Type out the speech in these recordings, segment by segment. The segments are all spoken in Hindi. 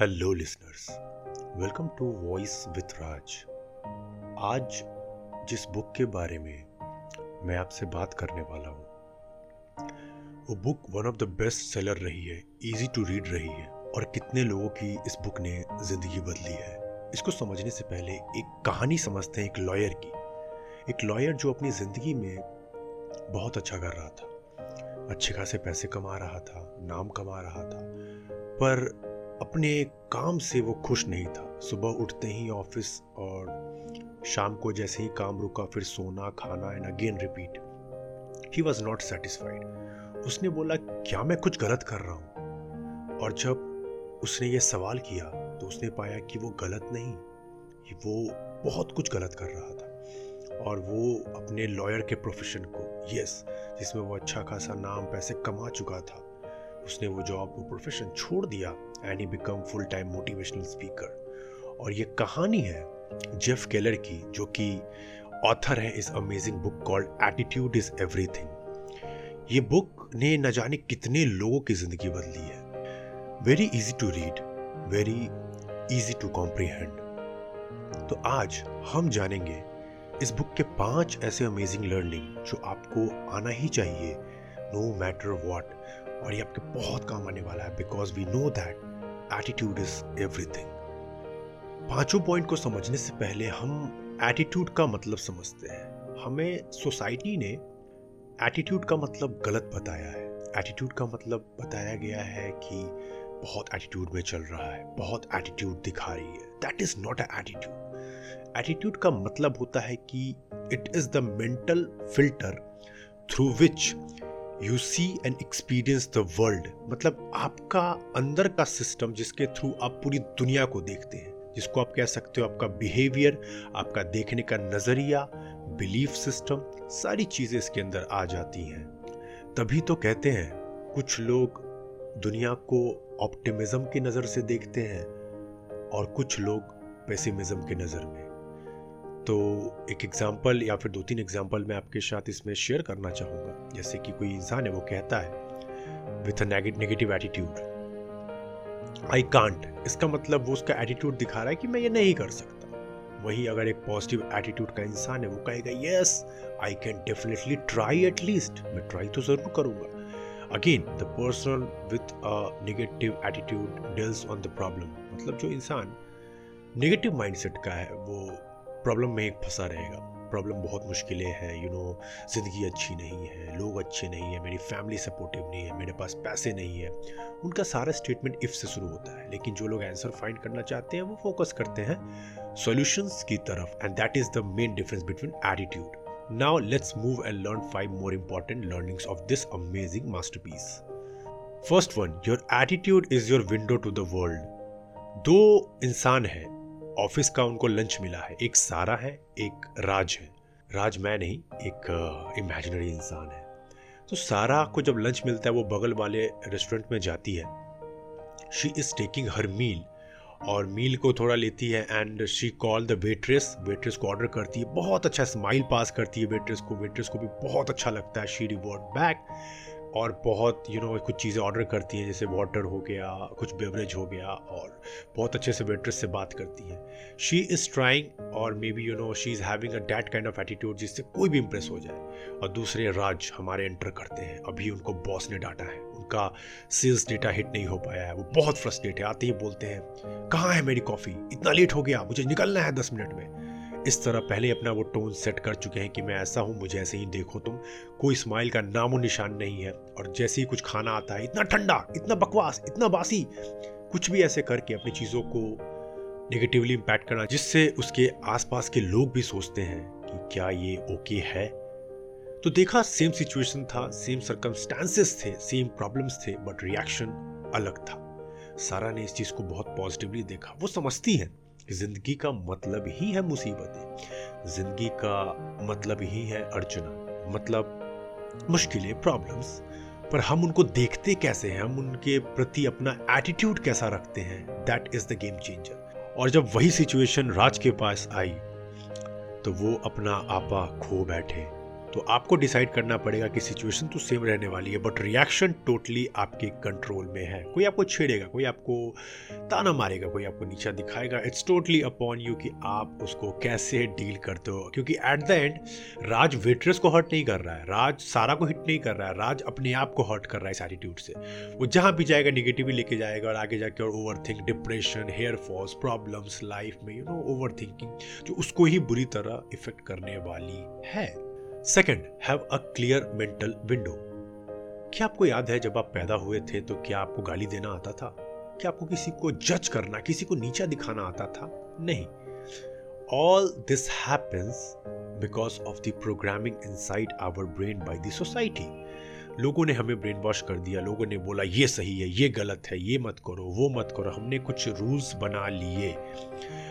Hello listeners welcome to voice with Raj आज जिस बुक के बारे में मैं आपसे बात करने वाला हूँ, वो book one of the best seller रही है इजी टू रीड रही है, और कितने लोगों की इस बुक ने ज़िंदगी बदली है। इसको समझने से पहले एक कहानी समझते हैं एक लॉयर की। एक लॉयर जो अपनी ज़िंदगी में बहुत अच्छा कर रहा था। अच्छे खासे पैसे कमा रहा था, नाम कमा रहा था, पर अपने काम से वो खुश नहीं था। सुबह उठते ही ऑफ़िस और शाम को जैसे ही काम रुका, फिर सोना, खाना and again repeat he was not satisfied उसने बोला, क्या मैं कुछ गलत कर रहा हूँ? और जब उसने ये सवाल किया तो उसने पाया कि वो गलत नहीं वो बहुत कुछ गलत कर रहा था। और वो अपने लॉयर के प्रोफेशन को यस जिसमें वो अच्छा खासा नाम, पैसे कमा चुका था उसने वो जॉब वो प्रोफेशन छोड़ दिया and he become full time motivational speaker और ये कहानी है जेफ केलर की, जो कि ऑथर है इस amazing book called attitude is everything ये बुक ने न जाने कितने लोगों की ज़िंदगी बदली है। Very easy to read very easy to comprehend तो आज हम जानेंगे इस बुक के पाँच ऐसे अमेजिंग लर्निंग जो आपको आना ही चाहिए नो मैटर वॉट और ये आपके बहुत काम आने वाला है because we know that attitude is everything पाँचों पॉइंट को समझने से पहले हम एटीट्यूड का मतलब समझते हैं। हमें सोसाइटी ने एटीट्यूड का मतलब गलत बताया है। एटीट्यूड का मतलब बताया गया है कि बहुत एटीट्यूड में चल रहा है, बहुत एटीट्यूड दिखा रही है। That is not a attitude attitude का मतलब होता है कि it is the mental filter through which you see and experience the world मतलब आपका अंदर का सिस्टम जिसके थ्रू आप पूरी दुनिया को देखते हैं, जिसको आप कह सकते हो आपका बिहेवियर आपका देखने का नज़रिया बिलीफ सिस्टम सारी चीज़ें इसके अंदर आ जाती हैं। तभी तो कहते हैं, कुछ लोग दुनिया को ऑप्टिमिज्म की नज़र से देखते हैं और कुछ लोग पेसिमिज्म की नज़र में। तो एक एग्ज़ाम्पल या फिर दो तीन एग्ज़ाम्पल मैं आपके साथ इसमें शेयर करना चाहूँगा। जैसे कि कोई इंसान है, वो कहता है with negative attitude I can't इसका मतलब वो उसका एटीट्यूड दिखा रहा है कि मैं ये नहीं कर सकता। वही अगर एक पॉजिटिव एटीट्यूड का इंसान है, वो कहेगा yes I can definitely try at least मैं ट्राई तो ज़रूर करूँगा। Again the person with a negative attitude deals on the problem मतलब जो इंसान नेगेटिव माइंडसेट का है, वो प्रॉब्लम में एक फंसा रहेगा। प्रॉब्लम बहुत मुश्किलें हैं यू नो ज़िंदगी अच्छी नहीं है, लोग अच्छे नहीं है, मेरी फैमिली सपोर्टिव नहीं है, मेरे पास पैसे नहीं है। उनका सारा स्टेटमेंट इफ़ से शुरू होता है, लेकिन जो लोग आंसर फाइंड करना चाहते हैं, वो फोकस करते हैं सॉल्यूशंस की तरफ़ and that is the main difference between attitude now let's move and learn five more important learnings of this amazing masterpiece first one your attitude is your window to the world दो इंसान है ऑफ़िस का उनको लंच मिला है। एक सारा है, एक राज है। राज मैं नहीं, एक इमेजिनरी इंसान है। तो सारा को जब लंच मिलता है, वो बगल वाले रेस्टोरेंट में जाती है। She is taking her meal और मील को थोड़ा लेती है and she call the waitress waitress को ऑर्डर करती है, बहुत अच्छा स्माइल पास करती है वेट्रेस को। वेट्रेस को भी बहुत अच्छा लगता है। शी रिवॉर्ड बैक और बहुत यू you नो know, कुछ चीज़ें ऑर्डर करती हैं जैसे वाटर हो गया कुछ बेवरेज हो गया और बहुत अच्छे से वेट्रेस से बात करती हैं। शी इज़ ट्राइंग और maybe you know she is having a that kind of attitude जिससे कोई भी इम्प्रेस हो जाए। और दूसरे राज हमारे एंटर करते हैं। अभी उनको बॉस ने डांटा है। उनका सेल्स डेटा हिट नहीं हो पाया है। वो बहुत फ्रस्ट्रेट है। आते ही बोलते हैं कहाँ है मेरी कॉफ़ी इतना लेट हो गया मुझे निकलना है दस मिनट में। इस तरह पहले अपना वो टोन सेट कर चुके हैं कि मैं ऐसा हूँ, मुझे ऐसे ही देखो तुम। कोई स्माइल का नामो निशान नहीं है और जैसे ही कुछ खाना आता है, इतना ठंडा, इतना बकवास, इतना बासी, कुछ भी ऐसे करके अपनी चीज़ों को नेगेटिवली इम्पैक्ट करना, जिससे उसके आसपास के लोग भी सोचते हैं कि क्या ये ओके है। तो देखा सेम सिचुएशन था सेम सर्कमस्टांसेस थे सेम प्रॉब्लम्स थे बट रिएक्शन अलग था। सारा ने इस चीज़ को बहुत पॉजिटिवली देखा। वो समझती हैं। ज़िंदगी का मतलब ही है मुसीबतें। ज़िंदगी का मतलब ही है अर्चना मतलब मुश्किलें प्रॉब्लम्स पर हम उनको देखते कैसे हैं? हम उनके प्रति अपना एटीट्यूड कैसा रखते हैं? That is the game changer और जब वही सिचुएशन राज के पास आई तो वो अपना आपा खो बैठे। तो आपको डिसाइड करना पड़ेगा कि सिचुएशन तो सेम रहने वाली है बट रिएक्शन टोटली आपके कंट्रोल में है। कोई आपको छेड़ेगा, कोई आपको ताना मारेगा, कोई आपको नीचा दिखाएगा। इट्स टोटली अपॉन यू कि आप उसको कैसे डील करते हो। क्योंकि at the end Raj waitress को हर्ट नहीं कर रहा है, राज सारा को हिट नहीं कर रहा है, राज अपने आप को हर्ट कर रहा है इस एटीट्यूड से। वो जहाँ भी जाएगा निगेटिव लेके जाएगा और आगे जाके और overthink depression hair falls problems life में यू नो ओवर थिंकिंग जो उसको ही बुरी तरह इफ़ेक्ट करने वाली है। Second have a clear mental window क्या आपको याद है जब आप पैदा हुए थे तो क्या आपको गाली देना आता था? क्या आपको किसी को जज करना, किसी को नीचा दिखाना आता था? नहीं। All this happens because of the programming inside our brain by the society लोगों ने हमें ब्रेन वॉश कर दिया, लोगों ने बोला, ये सही है, ये गलत है, ये मत करो, वो मत करो। हमने कुछ रूल्स बना लिए।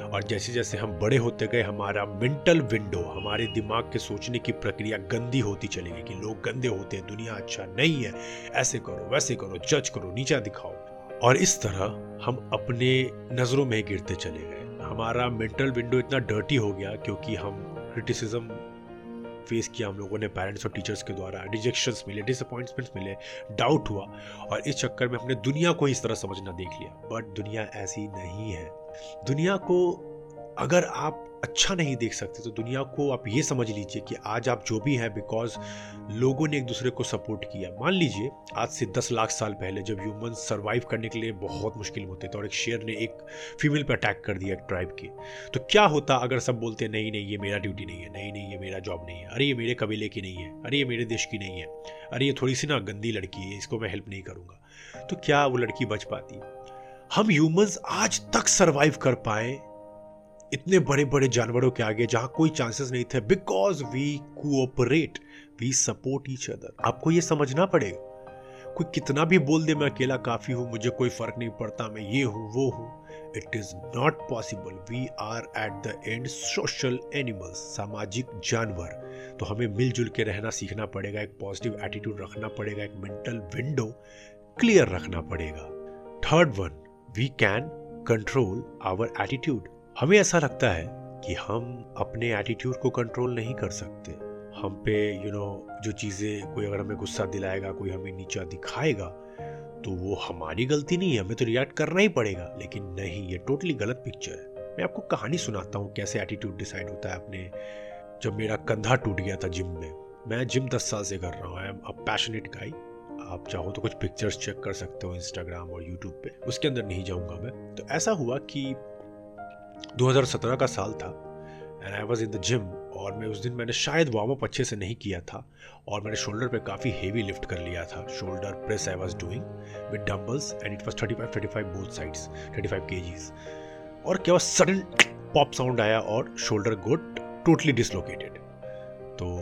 और जैसे जैसे हम बड़े होते गए, हमारा मेंटल विंडो हमारे दिमाग के सोचने की प्रक्रिया गंदी होती चली गई कि लोग गंदे होते हैं, दुनिया अच्छा नहीं है, ऐसे करो, वैसे करो जज करो, नीचा दिखाओ। और इस तरह हम अपने नज़रों में गिरते चले गए। हमारा मेंटल विंडो इतना डर्टी हो गया क्योंकि हम क्रिटिसिज्म फेस किया हम लोगों ने पेरेंट्स और टीचर्स के द्वारा। रिजेक्शन मिले डिसअपॉइंटमेंट्स मिले डाउट हुआ। और इस चक्कर में हमने दुनिया को इस तरह समझना देख लिया। बट दुनिया ऐसी नहीं है। दुनिया को अगर आप अच्छा नहीं देख सकते तो दुनिया को आप ये समझ लीजिए कि आज आप जो भी हैं बिकॉज़ लोगों ने एक दूसरे को सपोर्ट किया। मान लीजिए, आज से दस लाख साल पहले जब ह्यूमन सर्वाइव करने के लिए बहुत मुश्किल होते थे और एक शेर ने एक फीमेल पर अटैक कर दिया एक ट्राइब के। तो क्या होता अगर सब बोलते, नहीं नहीं, ये मेरा ड्यूटी नहीं है, नहीं नहीं, ये मेरा जॉब नहीं है, अरे, ये मेरे कबीले की नहीं है, अरे, ये मेरे देश की नहीं है, अरे, ये थोड़ी सी ना गंदी लड़की है, इसको मैं हेल्प नहीं करूँगा। तो क्या वो लड़की बच पाती? हम ह्यूमंस आज तक सर्वाइव कर पाए इतने बड़े बड़े जानवरों के आगे जहाँ कोई चांसेस नहीं थे because we cooperate we support each other आपको ये समझना पड़ेगा। कोई कितना भी बोल दे, मैं अकेला काफ़ी हूँ, मुझे कोई फ़र्क नहीं पड़ता, मैं ये हूँ, वो हूँ। It is not possible we are at the end social animals सामाजिक जानवर। तो हमें मिलजुल के रहना सीखना पड़ेगा, एक पॉजिटिव एटीट्यूड रखना पड़ेगा, एक मेंटल विंडो क्लियर रखना पड़ेगा। Third one we can control our attitude हमें ऐसा लगता है कि हम अपने एटीट्यूड को कंट्रोल नहीं कर सकते। हम पे यू you नो know, जो चीज़ें कोई अगर हमें गुस्सा दिलाएगा कोई हमें नीचा दिखाएगा तो वो हमारी गलती नहीं है हमें तो रिएक्ट करना ही पड़ेगा। लेकिन नहीं ये टोटली गलत पिक्चर है। मैं आपको कहानी सुनाता हूँ कैसे एटीट्यूड डिसाइड होता है अपने। जब मेरा कंधा टूट गया था जिम में मैं जिम दस साल से कर रहा हूँ। आई एम अ पैशनेट गाई आप चाहो तो कुछ पिक्चर्स चेक कर सकते हो इंस्टाग्राम और यूट्यूब पे। उसके अंदर नहीं जाऊँगा मैं। तो ऐसा हुआ कि 2017 का साल था and I was in the gym और मैं उस दिन मैंने शायद वार्म अप अच्छे से नहीं किया था, और मैंने शोल्डर पे काफ़ी हेवी लिफ्ट कर लिया था। Shoulder press I was doing with dumbbells and it was thirty five thirty five both sides thirty five KGs और क्या सडन पॉप साउंड आया और शोल्डर गोट टोटली डिसलोकेटेड तो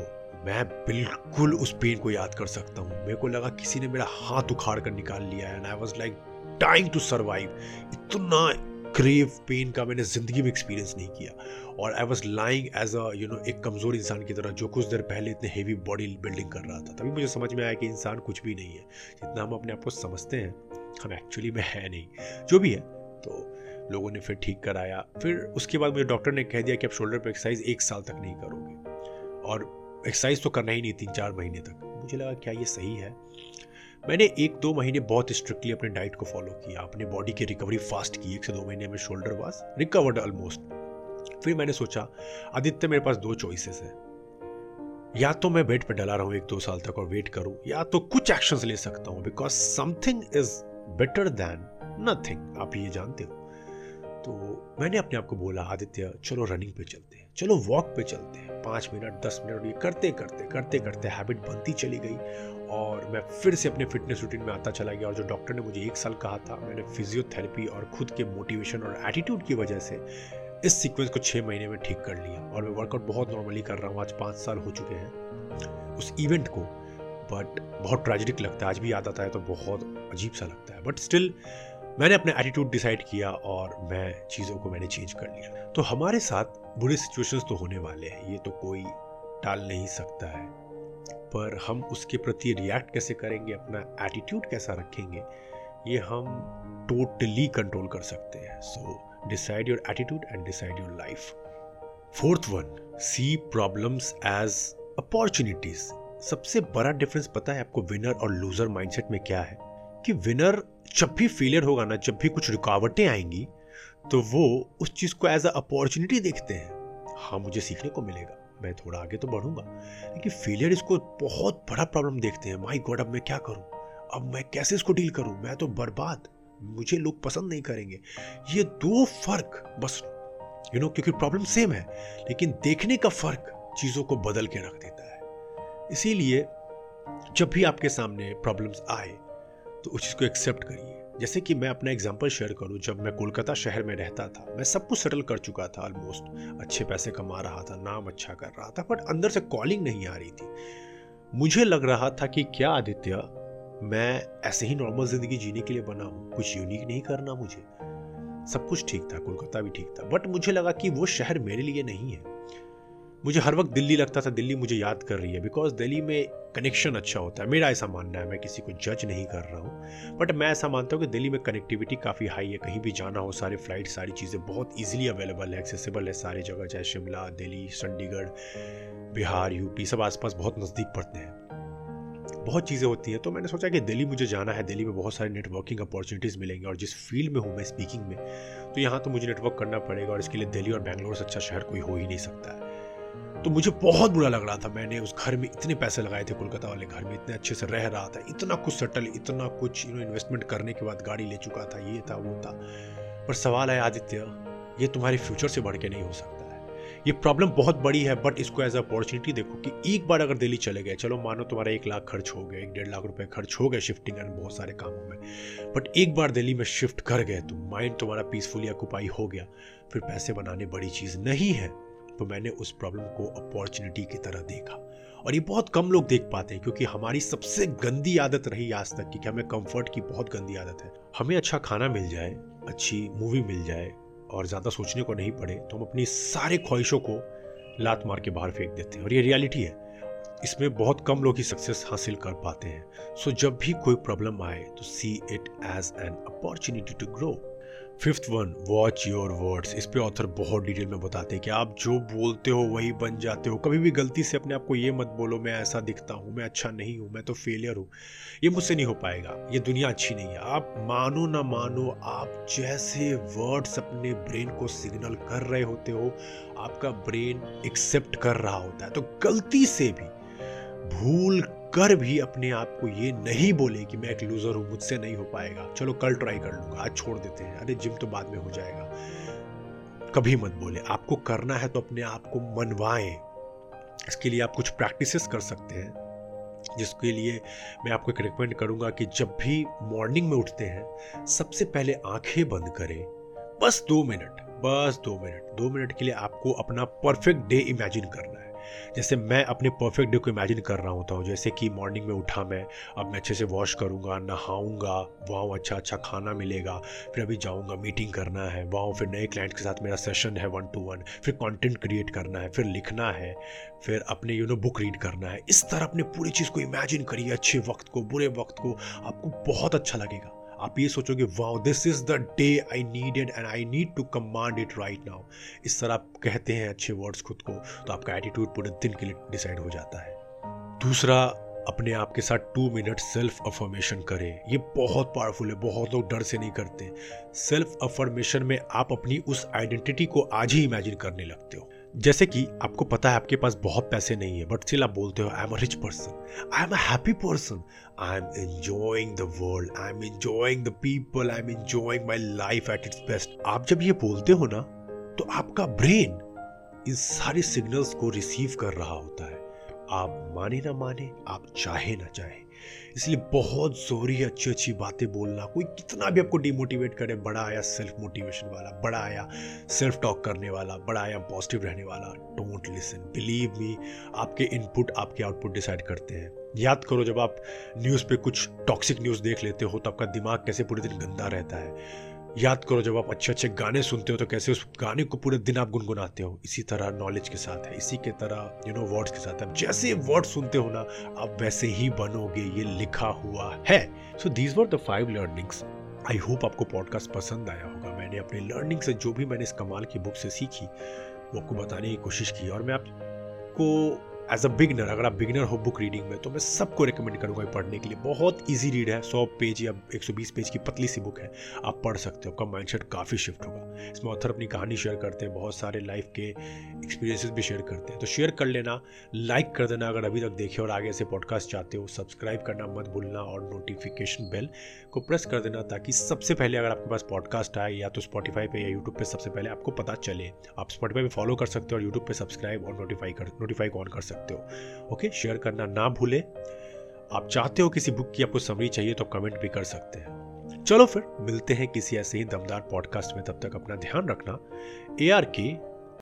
मैं बिल्कुल उस पेन को याद कर सकता हूँ। मेरे को लगा किसी ने मेरा हाथ उखाड़ कर निकाल लिया and I was like time to survive इतना क्रेव पेन का मैंने ज़िंदगी में एक्सपीरियंस नहीं किया। और I was lying as a you know एक कमज़ोर इंसान की तरह जो कुछ देर पहले इतने हेवी बॉडी बिल्डिंग कर रहा था। तभी मुझे समझ में आया कि इंसान कुछ भी नहीं है। जितना हम अपने आप को समझते हैं, हम एक्चुअली में है नहीं। जो भी है। तो लोगों ने फिर ठीक कराया। फिर उसके बाद मुझे डॉक्टर ने कह दिया कि आप शोल्डर पर एक्सरसाइज एक साल तक नहीं करोगे। और एक्सरसाइज तो करना ही नहीं तीन चार महीने तक। मुझे लगा क्या ये सही है? मैंने एक दो महीने बहुत स्ट्रिक्टली अपने डाइट को फॉलो किया। अपने बॉडी की रिकवरी फास्ट की। एक से दो महीने में शोल्डर वास रिकवर्ड ऑलमोस्ट फिर मैंने सोचा, आदित्य मेरे पास दो चॉइसेस है। या तो मैं बेड पे डला रहा हूँ एक दो साल तक और वेट करूँ, या तो कुछ एक्शन ले सकता हूँ because something is better than nothing आप ये जानते हो। तो मैंने अपने आप को बोला, आदित्य, चलो रनिंग पे चलते हैं, चलो वॉक पे चलते हैं। पाँच मिनट, दस मिनट, ये करते करते करते करते हैबिट बनती चली गई। और मैं फिर से अपने फिटनेस रूटीन में आता चला गया और जो डॉक्टर ने मुझे एक साल कहा था, मैंने फिजियोथेरेपी और खुद के मोटिवेशन और एटीट्यूड की वजह से इस सीक्वेंस को छः महीने में ठीक कर लिया और मैं वर्कआउट बहुत नॉर्मली कर रहा हूँ, आज पाँच साल हो चुके हैं। उस इवेंट को बट बहुत ट्रेजिडिक लगता है, आज भी याद आता है तो बहुत अजीब सा लगता है बट स्टिल मैंने अपना एटीट्यूड डिसाइड किया और मैं चीज़ों को मैंने चेंज कर लिया। तो हमारे साथ बुरे सिचुएशंस तो होने वाले हैं, ये तो कोई टाल नहीं सकता है। पर हम उसके प्रति रिएक्ट कैसे करेंगे, अपना एटीट्यूड कैसा रखेंगे, ये हम टोटली कंट्रोल कर सकते हैं। So decide your attitude and decide your life fourth one see problems as opportunities सबसे बड़ा डिफरेंस पता है आपको विनर और लूजर माइंडसेट में क्या है? कि विनर जब भी फेलियर होगा ना, जब भी कुछ रुकावटें आएँगी तो वो उस चीज़ को एज अ अपॉर्चुनिटी देखते हैं। हाँ मुझे सीखने को मिलेगा। मैं थोड़ा आगे तो बढ़ूँगा। लेकिन फेलियर इसको बहुत बड़ा प्रॉब्लम देखते हैं। माई गॉड अब मैं क्या करूँ? अब मैं कैसे इसको डील करूँ? मैं तो बर्बाद। मुझे लोग पसंद नहीं करेंगे। ये दो फ़र्क बस यू you नो know, क्योंकि प्रॉब्लम सेम है। लेकिन देखने का फ़र्क चीज़ों को बदल के रख देता है। इसीलिए जब भी आपके सामने प्रॉब्लम्स आए तो उस चीज़ को एक्सेप्ट करिए। जैसे कि मैं अपना एग्ज़ाम्पल शेयर करूँ, जब मैं कोलकाता शहर में रहता था, मैं सब कुछ सेटल कर चुका था ऑलमोस्ट अच्छे पैसे कमा रहा था, नाम अच्छा कर रहा था बट अंदर से कॉलिंग नहीं आ रही थी। मुझे लग रहा था कि क्या आदित्य, मैं ऐसे ही नॉर्मल ज़िंदगी जीने के लिए बना हूँ, कुछ यूनिक नहीं करना मुझे। सब कुछ ठीक था, कोलकाता भी ठीक था बट मुझे लगा कि वो शहर मेरे लिए नहीं है। मुझे हर वक्त दिल्ली लगता था, दिल्ली मुझे याद कर रही है बिकॉज़ दिल्ली में कनेक्शन अच्छा होता है। मेरा ऐसा मानना है, मैं किसी को जज नहीं कर रहा हूँ बट मैं ऐसा मानता हूँ कि दिल्ली में कनेक्टिविटी काफ़ी हाई है, कहीं भी जाना हो, सारे फ़्लाइट सारी चीज़ें बहुत ईजिली अवेलेबल है एक्सेसिबल है सारी जगह, चाहे शिमला, दिल्ली, चंडीगढ़, बिहार यूपी सब आसपास बहुत नज़दीक पड़ते हैं। बहुत चीज़ें होती हैं तो मैंने सोचा कि दिल्ली मुझे जाना है, दिल्ली में बहुत सारे नेटवर्किंग अपॉर्चुनिटीज़ मिलेंगी, और जिस फ़ील्ड में हूँ मैं स्पीकिंग में तो यहाँ तो मुझे नेटवर्क करना पड़ेगा, और इसके लिए दिल्ली और बैंगलोर से अच्छा शहर कोई हो ही नहीं सकता है। तो मुझे बहुत बुरा लग रहा था। मैंने उस घर में इतने पैसे लगाए थे कोलकाता वाले घर में, इतने अच्छे से रह रहा था, इतना कुछ सेटल इतना कुछ यू नो इन्वेस्टमेंट करने के बाद गाड़ी ले चुका था, ये था, वो था। पर सवाल है, आदित्य, ये तुम्हारे फ्यूचर से बढ़ के नहीं हो सकता है। ये प्रॉब्लम बहुत बड़ी है बट इसको एज अपॉर्चुनिटी देखो कि एक बार अगर दिल्ली चले गए, चलो मानो तुम्हारा एक लाख खर्च हो गया, एक डेढ़ लाख रुपए खर्च हो गए शिफ्टिंग एंड बहुत सारे कामों में। बट एक बार दिल्ली में शिफ्ट कर गए तो माइंड तुम्हारा पीसफुली ऑक्यूपाई हो गया, फिर पैसे बनाने बड़ी चीज़ नहीं है। तो मैंने उस प्रॉब्लम को अपॉर्चुनिटी की तरह देखा। और ये बहुत कम लोग देख पाते हैं क्योंकि हमारी सबसे गंदी आदत रही आज तक की। हमें कंफर्ट की बहुत गंदी आदत है? हमें अच्छा खाना मिल जाए अच्छी मूवी मिल जाए और ज़्यादा सोचने को नहीं पड़े तो हम अपनी सारे ख्वाहिशों को लात मार के बाहर फेंक देते हैं। और ये रियलिटी है। इसमें बहुत कम लोग ही सक्सेस हासिल कर पाते हैं। सो so, जब भी कोई प्रॉब्लम आए तो see it as an opportunity to grow fifth one watch your words इस पे ऑथर बहुत डिटेल में बताते हैं कि आप जो बोलते हो वही बन जाते हो। कभी भी गलती से अपने आप को ये मत बोलो, मैं ऐसा दिखता हूँ, मैं अच्छा नहीं हूँ, मैं तो फेलियर हूँ। ये मुझसे नहीं हो पाएगा। ये दुनिया अच्छी नहीं है। आप मानो ना मानो, आप जैसे वर्ड्स अपने ब्रेन को सिग्नल कर रहे होते हो, आपका ब्रेन एक्सेप्ट कर रहा होता है। तो गलती से भी, भूल कर भी अपने आप को ये नहीं बोले कि मैं एक लूजर हूँ, मुझसे नहीं हो पाएगा। चलो कल ट्राई कर लूँगा, आज छोड़ देते हैं। अरे जिम तो बाद में हो जाएगा। कभी मत बोले, आपको करना है तो अपने आप को मनवाएँ। इसके लिए आप कुछ प्रैक्टिसेस कर सकते हैं, जिसके लिए मैं आपको एक रिकमेंड करूँगा कि जब भी मॉर्निंग में उठते हैं, सबसे पहले आँखें बंद करें। बस दो मिनट बस दो मिनट दो मिनट के लिए आपको अपना परफेक्ट डे इमेजिन करना है। जैसे मैं अपने परफेक्ट डे को इमेजिन कर रहा होता हूँ। जैसे कि मॉर्निंग में उठा मैं, अब मैं अच्छे से वॉश करूँगा, नहाऊँगा, वहाँ अच्छा अच्छा खाना मिलेगा, फिर अभी जाऊँगा मीटिंग करना है, वहाँ फिर नए क्लाइंट के साथ मेरा सेशन है वन टू वन फिर कॉन्टेंट क्रिएट करना है, फिर लिखना है, फिर अपने यू नो बुक रीड करना है। इस तरह अपने पूरी चीज़ को इमेजिन करिए, अच्छे वक्त को, बुरे वक्त को, आपको बहुत अच्छा लगेगा। आप ये सोचोगे, wow this is the day I needed and I need to command it right now इस तरह आप कहते हैं अच्छे वर्ड्स खुद को तो आपका एटीट्यूड पूरे दिन के लिए डिसाइड हो जाता है। दूसरा, अपने आप के साथ टू मिनट सेल्फ अफर्मेशन करें। ये बहुत पावरफुल है, बहुत लोग डर से नहीं करते। सेल्फ अफर्मेशन में आप अपनी उस आइडेंटिटी को आज ही इमेजिन करने लगते हो। जैसे कि आपको पता है आपके पास बहुत पैसे नहीं है बट स्टिल आप बोलते हो I am a rich person I am a happy person I am enjoying the world I am enjoying the people I am enjoying my life at its best आप जब ये बोलते हो ना तो आपका ब्रेन इन सारे सिग्नल्स को रिसीव कर रहा होता है। आप माने ना माने, आप चाहे ना चाहे। इसलिए बहुत जोरी अच्छी अच्छी बातें बोलना। कोई कितना भी आपको डिमोटिवेट करे, बड़ा आया सेल्फ मोटिवेशन वाला, बड़ा आया सेल्फ टॉक करने वाला, बड़ा आया पॉजिटिव रहने वाला डोंट लिसन बिलीव मी आपके इनपुट आपके आउटपुट डिसाइड करते हैं। याद करो, जब आप न्यूज़ पे कुछ टॉक्सिक न्यूज़ देख लेते हो तो आपका दिमाग कैसे पूरे दिन गंदा रहता है। याद करो, जब आप अच्छे अच्छे गाने सुनते हो तो कैसे उस गाने को पूरे दिन आप गुनगुनाते हो? इसी तरह नॉलेज के साथ है, इसी के तरह यू नो वर्ड्स के साथ आप जैसे वर्ड सुनते हो ना, आप वैसे ही बनोगे, ये लिखा हुआ है। So these were the five learnings I hope आपको पॉडकास्ट पसंद आया होगा। मैंने अपने लर्निंग से जो भी मैंने इस कमाल की बुक से सीखी, वो आपको बताने की कोशिश की। और मैं आपको एज अ बिगनर अगर आप बिगनर हो बुक रीडिंग में तो मैं सबको रिकमेंड करूँगा पढ़ने के लिए। बहुत ईजी रीड है, सौ पेज या 120 पेज की पतली सी बुक है। आप पढ़ सकते हो, आपका माइंडसेट काफ़ी शिफ्ट होगा। इसमें ऑथर अपनी कहानी शेयर करते हैं, बहुत सारे लाइफ के एक्सपीरियंसेस भी शेयर करते हैं। तो शेयर कर लेना लाइक कर देना अगर अभी तक देखे और आगे से पॉडकास्ट चाहते हो सब्सक्राइब करना मत भूलना और नोटिफिकेशन बेल को प्रेस कर देना ताकि सबसे पहले अगर आपके पास पॉडकास्ट आए या तो स्पॉटीफाई पे या यूट्यूब पे सबसे पहले आपको पता चले। आप स्पॉटीफाई पे फॉलो कर सकते हो और यूट्यूब पे सब्सक्राइब और नोटिफाई कर नोटिफाई ऑन कर सकते हो। ओके शेयर करना ना भूले। आप चाहते हो किसी बुक की आपको समरी चाहिए तो कमेंट भी कर सकते हैं। चलो फिर, मिलते हैं किसी ऐसे ही दमदार पॉडकास्ट में। तब तक अपना ध्यान रखना। ए आर के